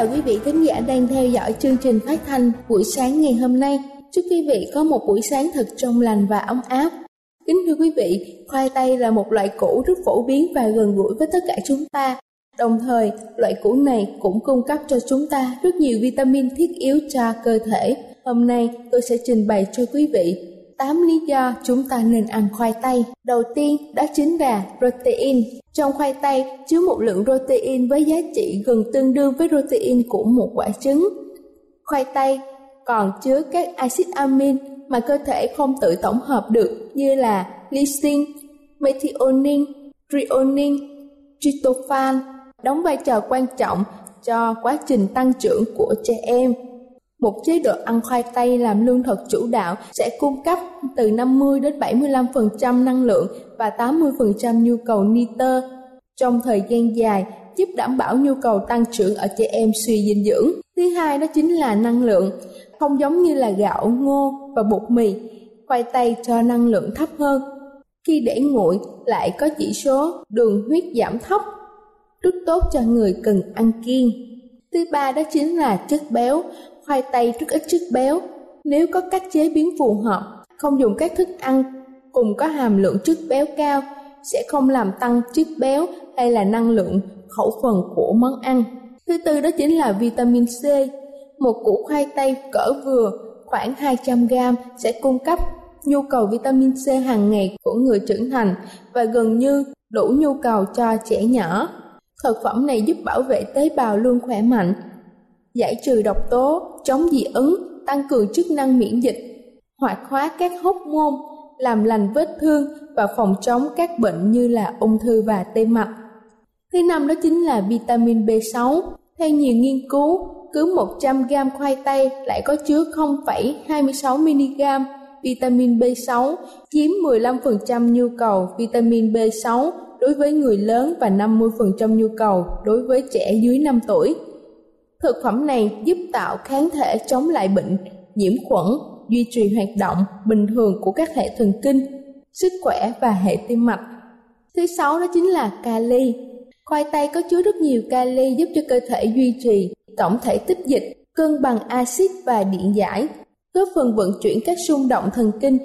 Chào quý vị khán giả đang theo dõi chương trình phát thanh buổi sáng ngày hôm nay. Chúc quý vị có một buổi sáng thật trong lành và ấm áp. Kính thưa quý vị, khoai tây là một loại củ rất phổ biến và gần gũi với tất cả chúng ta. Đồng thời, loại củ này cũng cung cấp cho chúng ta rất nhiều vitamin thiết yếu cho cơ thể. Hôm nay tôi sẽ trình bày cho quý vị 8 lý do chúng ta nên ăn khoai tây. Đầu tiên đó chính là protein. Trong khoai tây chứa một lượng protein với giá trị gần tương đương với protein của một quả trứng. Khoai tây còn chứa các axit amin mà cơ thể không tự tổng hợp được như là lysine, methionine, threonine, tryptophan đóng vai trò quan trọng cho quá trình tăng trưởng của trẻ em. Một chế độ ăn khoai tây làm lương thực chủ đạo sẽ cung cấp từ 50 đến 75% năng lượng và 80% nhu cầu nitơ trong thời gian dài giúp đảm bảo nhu cầu tăng trưởng ở trẻ em suy dinh dưỡng. Thứ hai đó chính là năng lượng, không giống như là gạo, ngô và bột mì, khoai tây cho năng lượng thấp hơn. Khi để nguội lại có chỉ số đường huyết giảm thấp, rất tốt cho người cần ăn kiêng. Thứ ba đó chính là chất béo, khoai tây rất ít chất béo. Nếu có cách chế biến phù hợp, không dùng các thức ăn cùng có hàm lượng chất béo cao sẽ không làm tăng chất béo hay là năng lượng khẩu phần của món ăn. Thứ tư đó chính là vitamin C. Một củ khoai tây cỡ vừa khoảng 200 g sẽ cung cấp nhu cầu vitamin C hàng ngày của người trưởng thành và gần như đủ nhu cầu cho trẻ nhỏ. Thực phẩm này giúp bảo vệ tế bào luôn khỏe mạnh, giải trừ độc tố, chống dị ứng, tăng cường chức năng miễn dịch, hoạt hóa các hóc môn, làm lành vết thương và phòng chống các bệnh như là ung thư và tê mạch. Thứ năm đó chính là vitamin B6. Theo nhiều nghiên cứu, cứ 100 g khoai tây lại có chứa 0,26 mg vitamin B6, chiếm 15% nhu cầu vitamin B6 đối với người lớn và 50% nhu cầu đối với trẻ dưới 5 tuổi. Thực phẩm này giúp tạo kháng thể chống lại bệnh, nhiễm khuẩn, duy trì hoạt động bình thường của các hệ thần kinh, sức khỏe và hệ tim mạch. Thứ sáu đó chính là kali. Khoai tây có chứa rất nhiều kali giúp cho cơ thể duy trì tổng thể tích dịch, cân bằng axit và điện giải, góp phần vận chuyển các xung động thần kinh,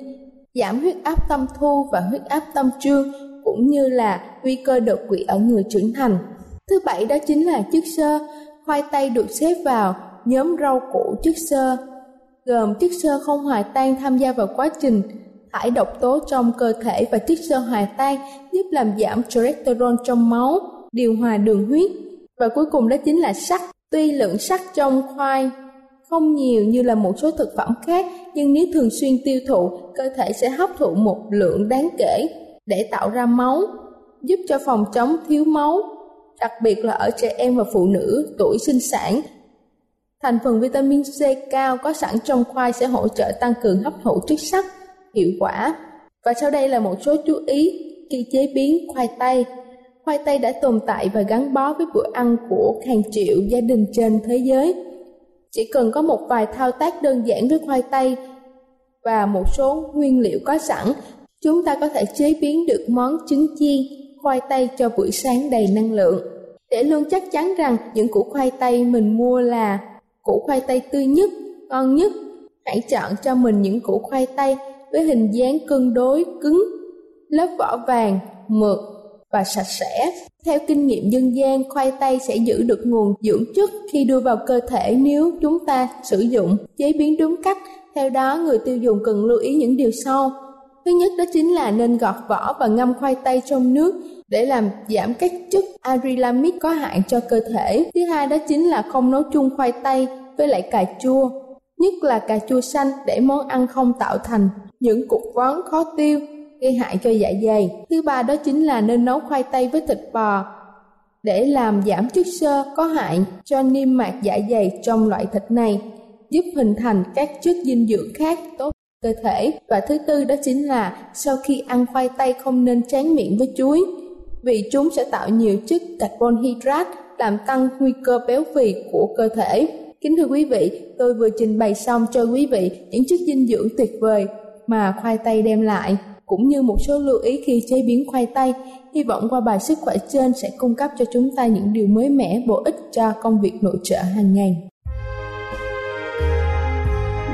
giảm huyết áp tâm thu và huyết áp tâm trương cũng như là nguy cơ đột quỵ ở người trưởng thành. Thứ bảy đó chính là chất xơ. Khoai tây được xếp vào nhóm rau củ chất xơ, gồm chất xơ không hòa tan tham gia vào quá trình thải độc tố trong cơ thể và chất xơ hòa tan giúp làm giảm cholesterol trong máu, điều hòa đường huyết. Và cuối cùng đó chính là sắt. Tuy lượng sắt trong khoai không nhiều như là một số thực phẩm khác, nhưng nếu thường xuyên tiêu thụ, cơ thể sẽ hấp thụ một lượng đáng kể để tạo ra máu, giúp cho phòng chống thiếu máu, đặc biệt là ở trẻ em và phụ nữ tuổi sinh sản. Thành phần vitamin C cao có sẵn trong khoai sẽ hỗ trợ tăng cường hấp thụ chất sắt hiệu quả. Và sau đây là một số chú ý khi chế biến khoai tây. Khoai tây đã tồn tại và gắn bó với bữa ăn của hàng triệu gia đình trên thế giới. Chỉ cần có một vài thao tác đơn giản với khoai tây và một số nguyên liệu có sẵn, chúng ta có thể chế biến được món trứng chiên khoai tây cho buổi sáng đầy năng lượng. Để luôn chắc chắn rằng những củ khoai tây mình mua là củ khoai tây tươi nhất, ngon nhất, hãy chọn cho mình những củ khoai tây với hình dáng cân đối cứng, lớp vỏ vàng, mượt và sạch sẽ. Theo kinh nghiệm dân gian, khoai tây sẽ giữ được nguồn dưỡng chất khi đưa vào cơ thể nếu chúng ta sử dụng chế biến đúng cách. Theo đó, người tiêu dùng cần lưu ý những điều sau. Thứ nhất đó chính là nên gọt vỏ và ngâm khoai tây trong nước để làm giảm các chất arylamid có hại cho cơ thể. Thứ hai đó chính là không nấu chung khoai tây với lại cà chua, nhất là cà chua xanh để món ăn không tạo thành những cục vón khó tiêu gây hại cho dạ dày. Thứ ba đó chính là nên nấu khoai tây với thịt bò để làm giảm chất xơ có hại cho niêm mạc dạ dày trong loại thịt này, giúp hình thành các chất dinh dưỡng khác tốt cơ thể. Và thứ tư đó chính là sau khi ăn khoai tây không nên tráng miệng với chuối vì chúng sẽ tạo nhiều chất carbon hydrate làm tăng nguy cơ béo phì của cơ thể. Kính thưa quý vị, tôi vừa trình bày xong cho quý vị những chất dinh dưỡng tuyệt vời mà khoai tây đem lại cũng như một số lưu ý khi chế biến khoai tây. Hy vọng qua bài sức khỏe trên sẽ cung cấp cho chúng ta những điều mới mẻ, bổ ích cho công việc nội trợ hàng ngày.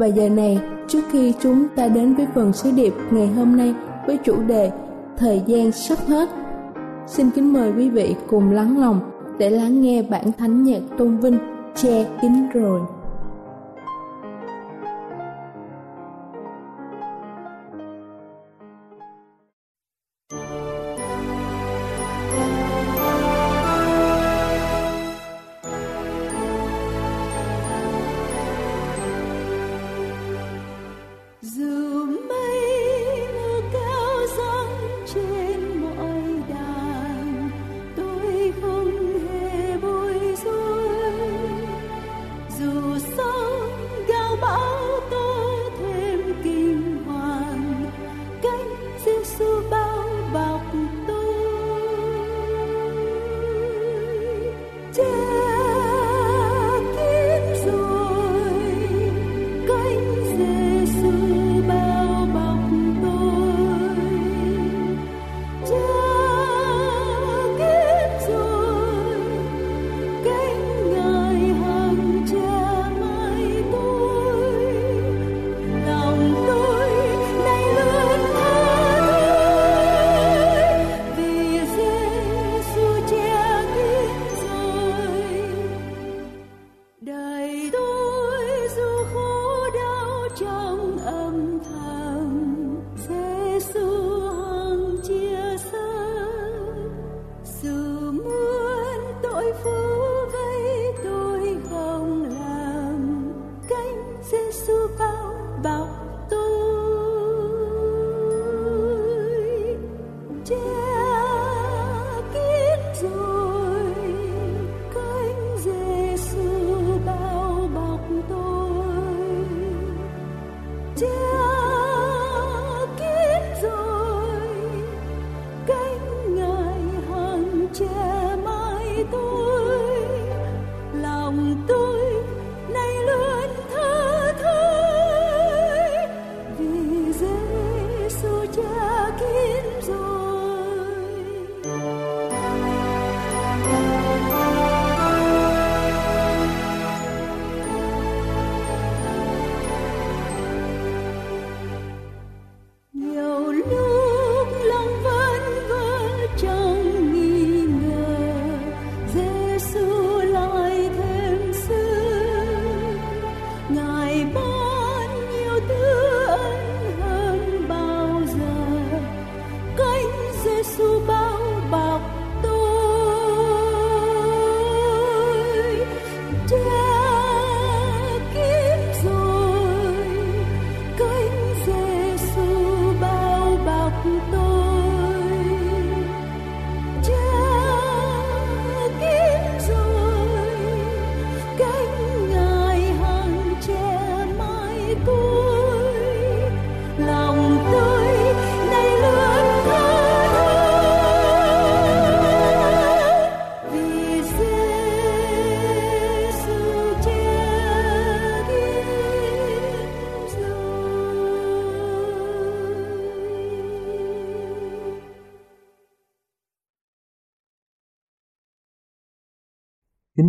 và giờ này trước khi chúng ta đến với phần sứ điệp ngày hôm nay với chủ đề Thời gian sắp hết, xin kính mời quý vị cùng lắng lòng để lắng nghe bản thánh nhạc tôn vinh che kín rồi.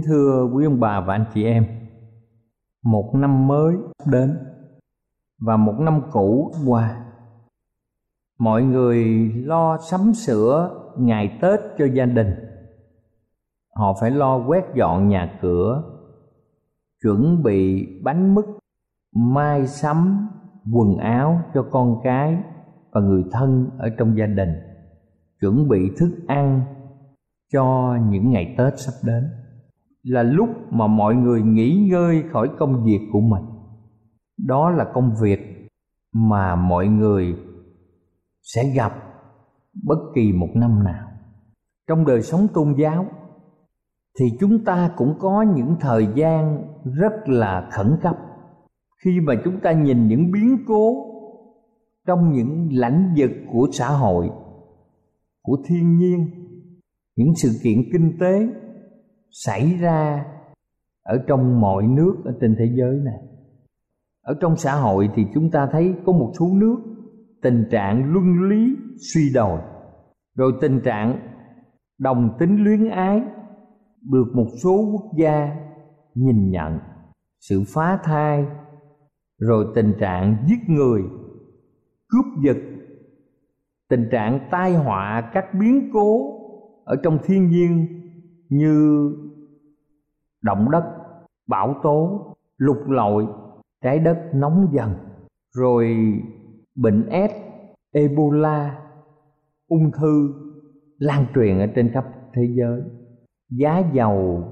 Kính thưa quý ông bà và anh chị em, một năm mới đến và một năm cũ qua. Mọi người lo sắm sửa ngày Tết cho gia đình. Họ phải lo quét dọn nhà cửa, chuẩn bị bánh mứt, mai sắm quần áo cho con cái và người thân ở trong gia đình, chuẩn bị thức ăn cho những ngày Tết sắp đến là lúc mà mọi người nghỉ ngơi khỏi công việc của mình. Đó là công việc mà mọi người sẽ gặp bất kỳ một năm nào. Trong đời sống tôn giáo thì chúng ta cũng có những thời gian rất là khẩn cấp. Khi mà chúng ta nhìn những biến cố trong những lãnh vực của xã hội, của thiên nhiên, những sự kiện kinh tế xảy ra ở trong mọi nước ở trên thế giới này. Ở trong xã hội thì chúng ta thấy có một số nước tình trạng luân lý suy đồi, rồi tình trạng đồng tính luyến ái, được một số quốc gia nhìn nhận, sự phá thai, rồi tình trạng giết người, cướp giật, tình trạng tai họa các biến cố ở trong thiên nhiên như động đất, bão tố, lục lội, trái đất nóng dần, rồi bệnh s ebola, ung thư lan truyền ở trên khắp thế giới. Giá dầu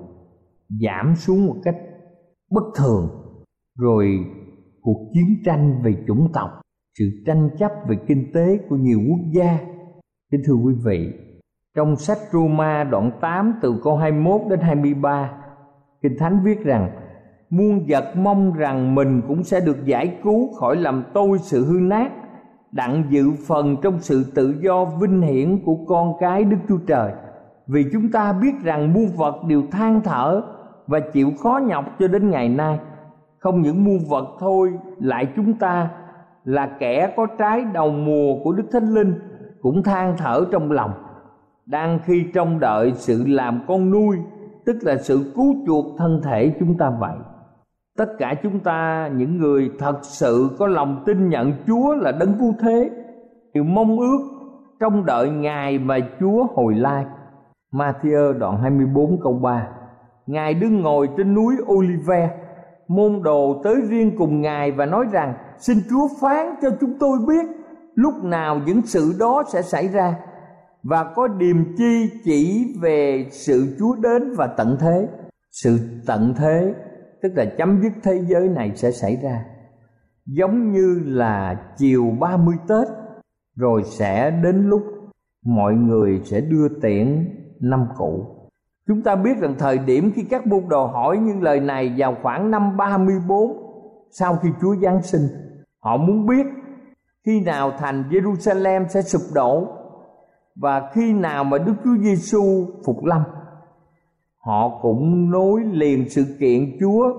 giảm xuống một cách bất thường, rồi cuộc chiến tranh về chủng tộc, sự tranh chấp về kinh tế của nhiều quốc gia. Kính thưa quý vị trong sách Roma đoạn 8 từ câu 21 đến 23 Kinh Thánh viết rằng, Muôn vật mong rằng mình cũng sẽ được giải cứu khỏi làm tôi sự hư nát, Đặng dự phần trong sự tự do vinh hiển của con cái Đức Chúa Trời. Vì chúng ta biết rằng muôn vật đều than thở Và chịu khó nhọc cho đến ngày nay. Không những muôn vật thôi, Lại chúng ta là kẻ có trái đầu mùa của Đức Thánh Linh Cũng than thở trong lòng đang khi trông đợi sự làm con nuôi, tức là sự cứu chuộc thân thể chúng ta vậy. Tất cả chúng ta, những người thật sự có lòng tin nhận Chúa là đấng cứu thế đều mong ước trong đợi ngài và Chúa hồi lai. Matthew đoạn 24 câu 3 Ngài đứng ngồi trên núi Olive, Môn đồ tới riêng cùng Ngài và nói rằng, Xin Chúa phán cho chúng tôi biết, Lúc nào những sự đó sẽ xảy ra và có điềm chi chỉ về sự Chúa đến và tận thế. Sự tận thế, tức là chấm dứt thế giới này sẽ xảy ra. Giống như là chiều 30 Tết, rồi sẽ đến lúc mọi người sẽ đưa tiễn năm cũ. Chúng ta biết rằng thời điểm khi các môn đồ hỏi những lời này vào khoảng năm 34 sau khi Chúa Giáng sinh. Họ muốn biết khi nào thành Jerusalem sẽ sụp đổ và khi nào mà Đức Chúa Giêsu phục lâm, họ cũng nối liền sự kiện Chúa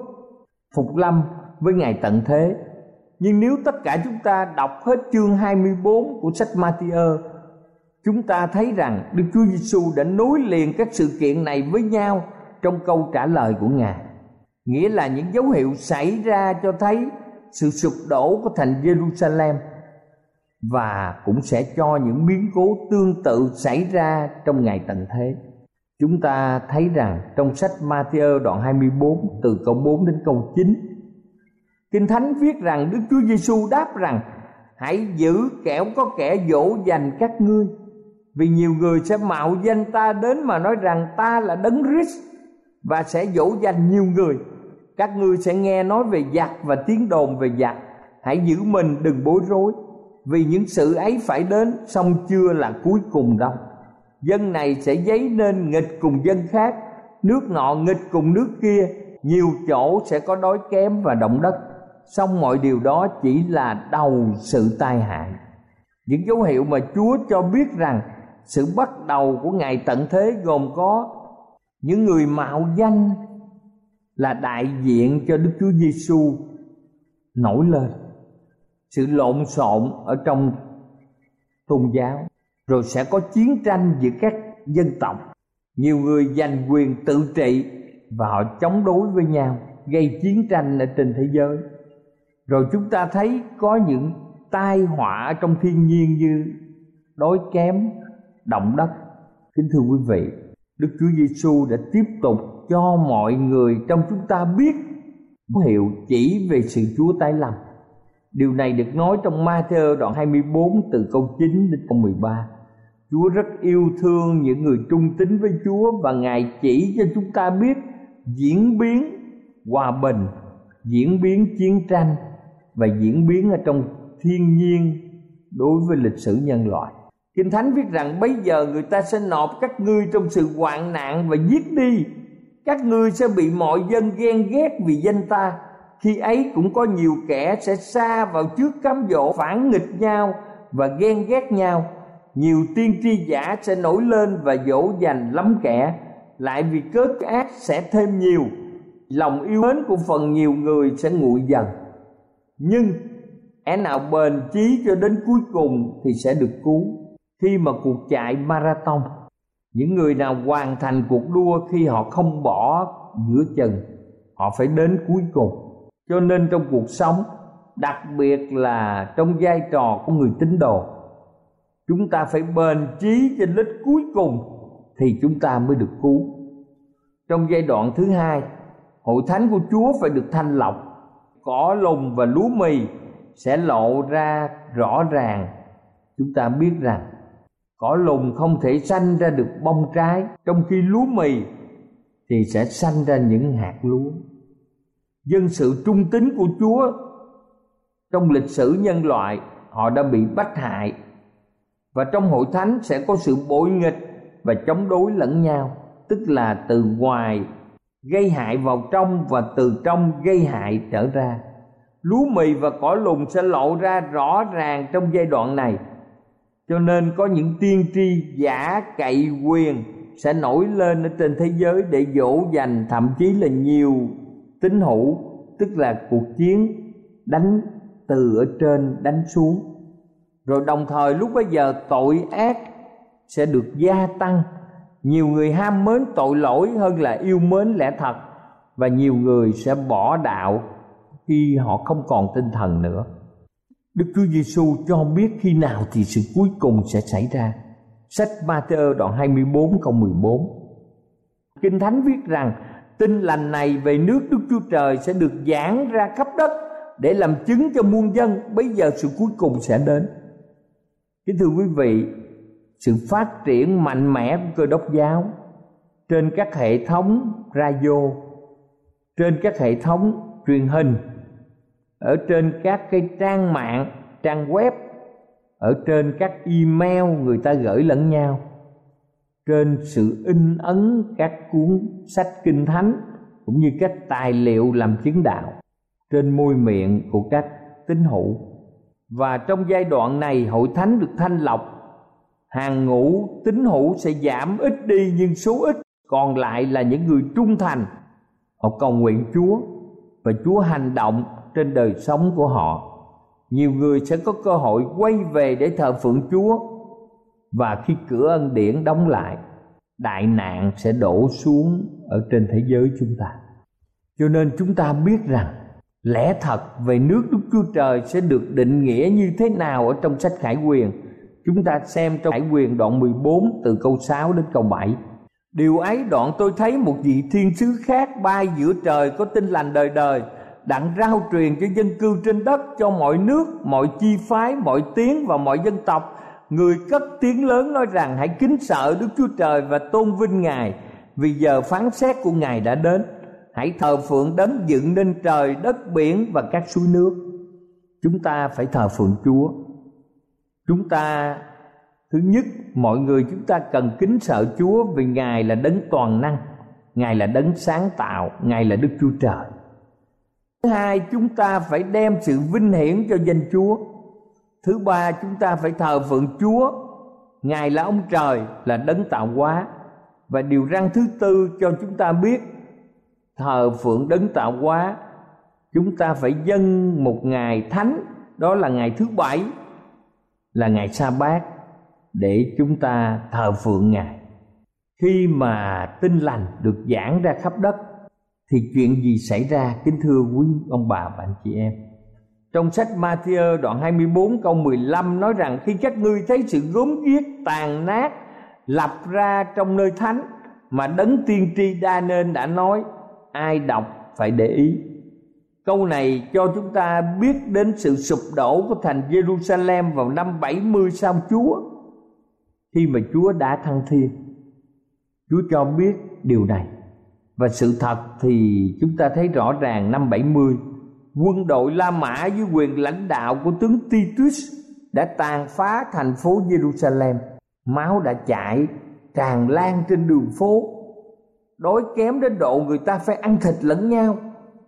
phục lâm với ngày tận thế. Nhưng nếu tất cả chúng ta đọc hết chương 24 của sách Matthew chúng ta thấy rằng Đức Chúa Giêsu đã nối liền các sự kiện này với nhau trong câu trả lời của Ngài. Nghĩa là những dấu hiệu xảy ra cho thấy sự sụp đổ của thành Jerusalem và cũng sẽ cho những biến cố tương tự xảy ra trong ngày tận thế. Chúng ta thấy rằng trong sách Matthew đoạn 24 từ câu 4 đến câu 9 Kinh Thánh viết rằng Đức Chúa Giêsu đáp rằng, Hãy giữ kẻo có kẻ dỗ dành các ngươi, Vì nhiều người sẽ mạo danh ta đến mà nói rằng ta là Đấng Christ Và sẽ dỗ dành nhiều người. Các ngươi sẽ nghe nói về giặc và tiếng đồn về giặc. Hãy giữ mình đừng bối rối vì những sự ấy phải đến song chưa là cuối cùng đâu. Dân này sẽ dấy nên nghịch cùng dân khác, nước nọ nghịch cùng nước kia, nhiều chỗ sẽ có đói kém và động đất. Song mọi điều đó chỉ là đầu sự tai hại. Những dấu hiệu mà chúa cho biết rằng sự bắt đầu của ngày tận thế gồm có những người mạo danh là đại diện cho đức chúa giêsu nổi lên sự lộn xộn ở trong tôn giáo, rồi sẽ có chiến tranh giữa các dân tộc. Nhiều người giành quyền tự trị và họ chống đối với nhau, gây chiến tranh ở trên thế giới. Rồi chúng ta thấy có những tai họa trong thiên nhiên như đói kém, động đất. Kính thưa quý vị, đức chúa giêsu đã tiếp tục cho mọi người trong chúng ta biết hiệu chỉ về sự chúa tái lâm điều này được nói trong Matthew đoạn 24 từ câu 9 đến câu 13 Chúa rất yêu thương những người trung tín với Chúa và Ngài chỉ cho chúng ta biết diễn biến hòa bình, diễn biến chiến tranh và diễn biến ở trong thiên nhiên đối với lịch sử nhân loại. Kinh Thánh viết rằng bây giờ người ta sẽ nộp các ngươi trong sự hoạn nạn và giết đi. Các ngươi sẽ bị mọi dân ghen ghét vì danh ta. Khi ấy cũng có nhiều kẻ sẽ xa vào trước cám dỗ phản nghịch nhau và ghen ghét nhau. Nhiều tiên tri giả sẽ nổi lên và dỗ dành lắm kẻ, lại vì cớ ác sẽ thêm nhiều. Lòng yêu mến của phần nhiều người sẽ nguội dần. Nhưng kẻ nào bền chí cho đến cuối cùng thì sẽ được cứu. Khi mà cuộc chạy marathon, những người nào hoàn thành cuộc đua khi họ không bỏ giữa chừng, họ phải đến cuối cùng cho nên trong cuộc sống, đặc biệt là trong vai trò của người tín đồ, chúng ta phải bền chí trên đích cuối cùng thì chúng ta mới được cứu. Trong giai đoạn thứ hai, hội thánh của chúa phải được thanh lọc. Cỏ lùng và lúa mì sẽ lộ ra rõ ràng. Chúng ta biết rằng, cỏ lùng không thể sanh ra được bông trái, trong khi lúa mì thì sẽ sanh ra những hạt lúa dân sự trung tín của chúa trong lịch sử nhân loại, họ đã bị bắt hại. Và trong hội thánh sẽ có sự bội nghịch và chống đối lẫn nhau, tức là từ ngoài gây hại vào trong và từ trong gây hại trở ra. Lúa mì và cỏ lùn sẽ lộ ra rõ ràng trong giai đoạn này. Cho nên có những tiên tri giả cậy quyền sẽ nổi lên ở trên thế giới để dỗ dành, thậm chí là nhiều tín hữu, tức là cuộc chiến đánh từ ở trên đánh xuống rồi đồng thời lúc bấy giờ tội ác sẽ được gia tăng nhiều người ham mến tội lỗi hơn là yêu mến lẽ thật, và nhiều người sẽ bỏ đạo khi họ không còn tinh thần nữa Đức Chúa Giêsu cho biết khi nào thì sự cuối cùng sẽ xảy ra. Sách Matthew đoạn 24 câu 14. Kinh Thánh viết rằng tin lành này về nước Đức Chúa Trời sẽ được giảng ra khắp đất để làm chứng cho muôn dân. Bây giờ sự cuối cùng sẽ đến. Kính thưa quý vị, sự phát triển mạnh mẽ của cơ đốc giáo trên các hệ thống radio, trên các hệ thống truyền hình, ở trên các cái trang mạng, trang web, ở trên các email người ta gửi lẫn nhau trên sự in ấn các cuốn sách kinh thánh, cũng như các tài liệu làm chứng đạo, trên môi miệng của các tín hữu. Và trong giai đoạn này, hội thánh được thanh lọc. Hàng ngũ tín hữu sẽ giảm ít đi, nhưng số ít còn lại là những người trung thành. Họ cầu nguyện chúa và chúa hành động trên đời sống của họ. Nhiều người sẽ có cơ hội quay về để thờ phượng chúa và khi cửa ân điển đóng lại đại nạn sẽ đổ xuống ở trên thế giới chúng ta cho nên chúng ta biết rằng lẽ thật về nước Đức Chúa Trời sẽ được định nghĩa như thế nào ở trong sách Khải Quyền. Chúng ta xem trong Khải Quyền đoạn 14 từ câu 6 đến câu 7. Điều ấy đoạn tôi thấy một vị thiên sứ khác bay giữa trời có tin lành đời đời đặng rao truyền cho dân cư trên đất cho mọi nước, mọi chi phái, mọi tiếng và mọi dân tộc. Người cất tiếng lớn nói rằng, hãy kính sợ Đức Chúa Trời và tôn vinh Ngài, vì giờ phán xét của Ngài đã đến. Hãy thờ phượng đấng dựng nên trời, đất, biển và các suối nước. Chúng ta phải thờ phượng chúa. Chúng ta, thứ nhất, mọi người chúng ta cần kính sợ chúa vì ngài là đấng toàn năng, ngài là đấng sáng tạo, ngài là đức chúa trời. Thứ hai, chúng ta phải đem sự vinh hiển cho danh chúa thứ ba, chúng ta phải thờ phượng chúa. Ngài là ông trời, là đấng tạo hóa. Và điều răn thứ tư cho chúng ta biết, thờ phượng đấng tạo hóa. Chúng ta phải dâng một ngày thánh, đó là ngày thứ bảy, là ngày sa bát, để chúng ta thờ phượng ngài. Khi mà tinh lành được giảng ra khắp đất, thì chuyện gì xảy ra? Kính thưa quý ông bà và anh chị em trong sách Matthew đoạn 24 câu 15 nói rằng, khi các ngươi thấy sự gốm ghiếc, tàn nát lập ra trong nơi thánh mà đấng tiên tri đa nên đã nói, ai đọc phải để ý. Câu này cho chúng ta biết đến sự sụp đổ của thành Jerusalem vào năm 70 sau Chúa, khi mà Chúa đã thăng thiên. Chúa cho biết điều này. Và sự thật thì chúng ta thấy rõ ràng năm 70 quân đội La Mã dưới quyền lãnh đạo của tướng Titus đã tàn phá thành phố Jerusalem. Máu đã chảy, tràn lan trên đường phố. Đói kém đến độ người ta phải ăn thịt lẫn nhau,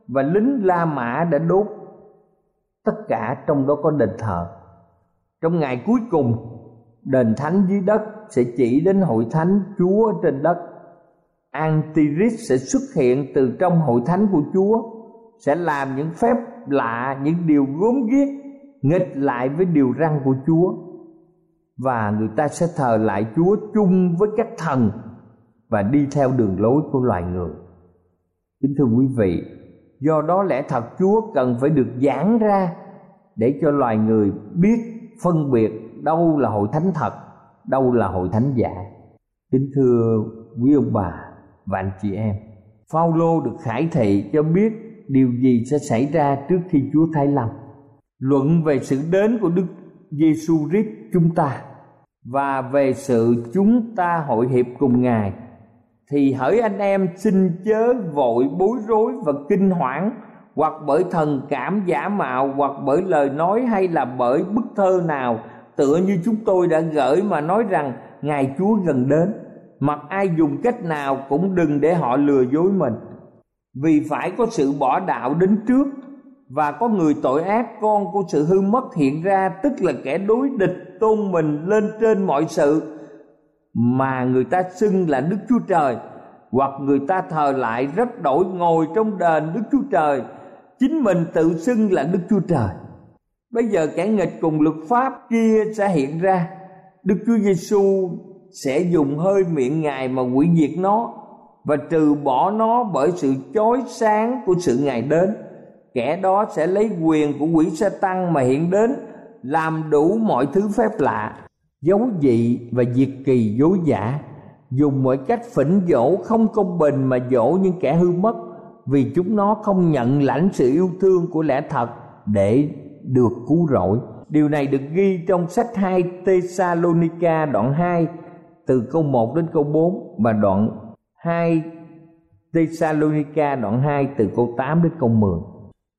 và lính La Mã đã đốt tất cả trong đó có đền thờ. Trong ngày cuối cùng, đền thánh dưới đất sẽ chỉ đến hội thánh Chúa trên đất. Antiris sẽ xuất hiện từ trong hội thánh của Chúa sẽ làm những phép lạ những điều gốm ghiếc nghịch lại với điều răn của Chúa và người ta sẽ thờ lại Chúa chung với các thần và đi theo đường lối của loài người. Kính thưa quý vị, do đó lẽ thật Chúa cần phải được giảng ra để cho loài người biết phân biệt đâu là hội thánh thật, đâu là hội thánh giả. Kính thưa quý ông bà và anh chị em, Phaolô được khải thị cho biết điều gì sẽ xảy ra trước khi Chúa thay lòng? Luận về sự đến của Đức Giêsu Christ chúng ta và về sự chúng ta hội hiệp cùng Ngài, thì hỡi anh em xin chớ vội bối rối và kinh hoảng, hoặc bởi thần cảm giả mạo, hoặc bởi lời nói hay là bởi bức thơ nào, tựa như chúng tôi đã gửi mà nói rằng ngài chúa gần đến mặc ai dùng cách nào cũng đừng để họ lừa dối mình vì phải có sự bỏ đạo đến trước và có người tội ác, con của sự hư mất hiện ra, tức là kẻ đối địch tôn mình lên trên mọi sự mà người ta xưng là Đức Chúa Trời, hoặc người ta thờ lại rất đổi ngồi trong đền Đức Chúa Trời. Chính mình tự xưng là Đức Chúa Trời. Bây giờ kẻ nghịch cùng luật pháp kia sẽ hiện ra. Đức Chúa Giêsu sẽ dùng hơi miệng ngài mà hủy diệt nó và trừ bỏ nó bởi sự chói sáng của sự ngày đến kẻ đó sẽ lấy quyền của quỷ sa tăng mà hiện đến, làm đủ mọi thứ phép lạ dấu dị và diệt kỳ dối giả dùng mọi cách phỉnh dỗ không công bình mà dỗ những kẻ hư mất, vì chúng nó không nhận lãnh sự yêu thương của lẽ thật để được cứu rỗi. Điều này được ghi trong sách 2 Thessalonica đoạn 2 từ câu 1 đến câu 4 và đoạn 2 Thessalonica đoạn 2 từ câu 8 đến câu 10.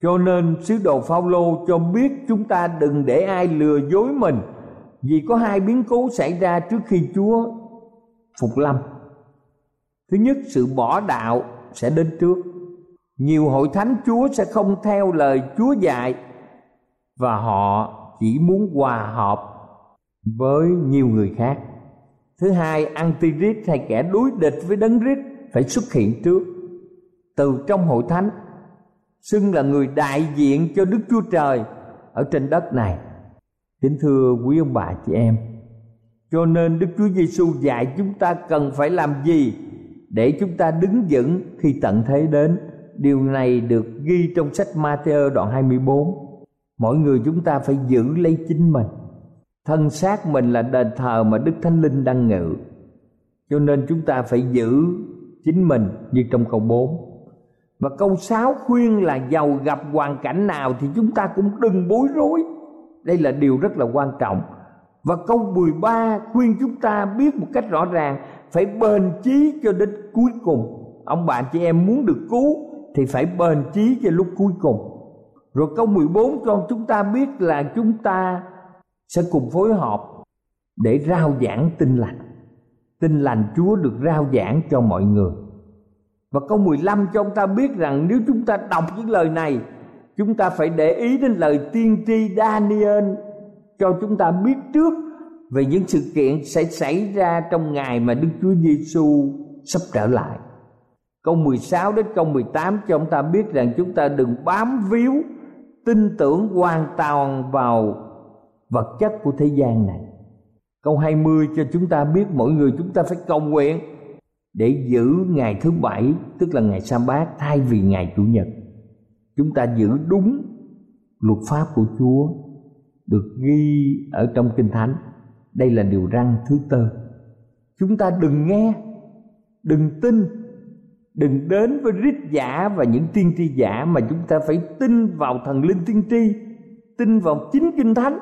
Cho nên sứ đồ Phaolô cho biết chúng ta đừng để ai lừa dối mình vì có hai biến cố xảy ra trước khi Chúa phục lâm. Thứ nhất, sự bỏ đạo sẽ đến trước. Nhiều hội thánh Chúa sẽ không theo lời Chúa dạy và họ chỉ muốn hòa hợp với nhiều người khác. Thứ hai, Antichrist hay kẻ đối địch với đấng Christ phải xuất hiện trước từ trong hội thánh xưng là người đại diện cho Đức Chúa Trời ở trên đất này. Kính thưa quý ông bà chị em, cho nên Đức Chúa Giêsu dạy chúng ta cần phải làm gì để chúng ta đứng vững khi tận thế đến. Điều này được ghi trong sách Matthew đoạn 24. Mỗi người chúng ta phải giữ lấy chính mình. Thân xác mình là đền thờ mà Đức Thánh Linh đang ngự. Cho nên chúng ta phải giữ chính mình như trong câu 4 và câu 6 khuyên là giàu gặp hoàn cảnh nào thì chúng ta cũng đừng bối rối. Đây là điều rất là quan trọng. Và câu 13 khuyên chúng ta biết một cách rõ ràng, phải bền chí cho đến cuối cùng. Ông bạn chị em muốn được cứu thì phải bền chí cho lúc cuối cùng. Rồi câu 14 cho chúng ta biết là chúng ta sẽ cùng phối hợp để rao giảng tin lành. Tin lành Chúa được rao giảng cho mọi người và câu 15 cho ông ta biết rằng nếu chúng ta đọc những lời này, Chúng ta phải để ý đến lời tiên tri Daniel Cho chúng ta biết trước về những sự kiện sẽ xảy ra trong ngày mà Đức Chúa Giêsu sắp trở lại. Câu 16 đến câu 18 cho ông ta biết rằng chúng ta đừng bám víu tin tưởng hoàn toàn vào vật chất của thế gian này. Câu 20 cho chúng ta biết mỗi người chúng ta phải cầu nguyện để giữ ngày thứ bảy, tức là ngày sa bát, thay vì ngày chủ nhật. Chúng ta giữ đúng luật pháp của chúa được ghi ở trong kinh thánh. Đây là điều răn thứ tư. Chúng ta đừng nghe, đừng tin, đừng đến với rít giả và những tiên tri giả mà chúng ta phải tin vào thần linh tiên tri, tin vào chính kinh thánh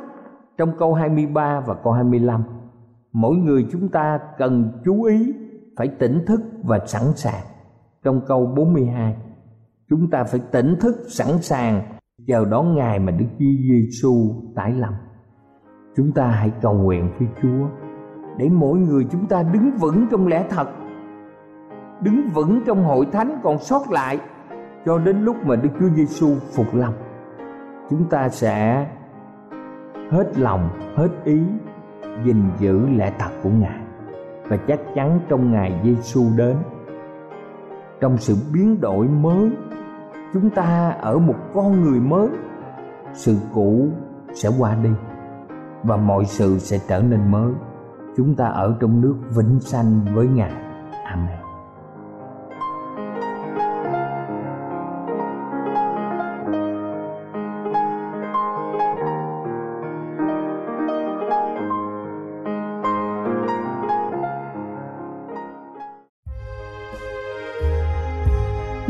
trong câu 23 và câu 25 mỗi người chúng ta cần chú ý, phải tỉnh thức và sẵn sàng. Trong câu 42 chúng ta phải tỉnh thức sẵn sàng chờ đón ngày mà Đức Chúa Giêsu tái lâm. Chúng ta hãy cầu nguyện với Chúa để mỗi người chúng ta đứng vững trong lẽ thật, đứng vững trong hội thánh còn sót lại cho đến lúc mà Đức Chúa Giêsu phục lâm. Chúng ta sẽ hết lòng, hết ý, gìn giữ lẽ thật của ngài. Và chắc chắn trong ngày Giêsu đến. Trong sự biến đổi mới, chúng ta ở một con người mới, sự cũ sẽ qua đi và mọi sự sẽ trở nên mới. Chúng ta ở trong nước vĩnh sanh với ngài. Amen.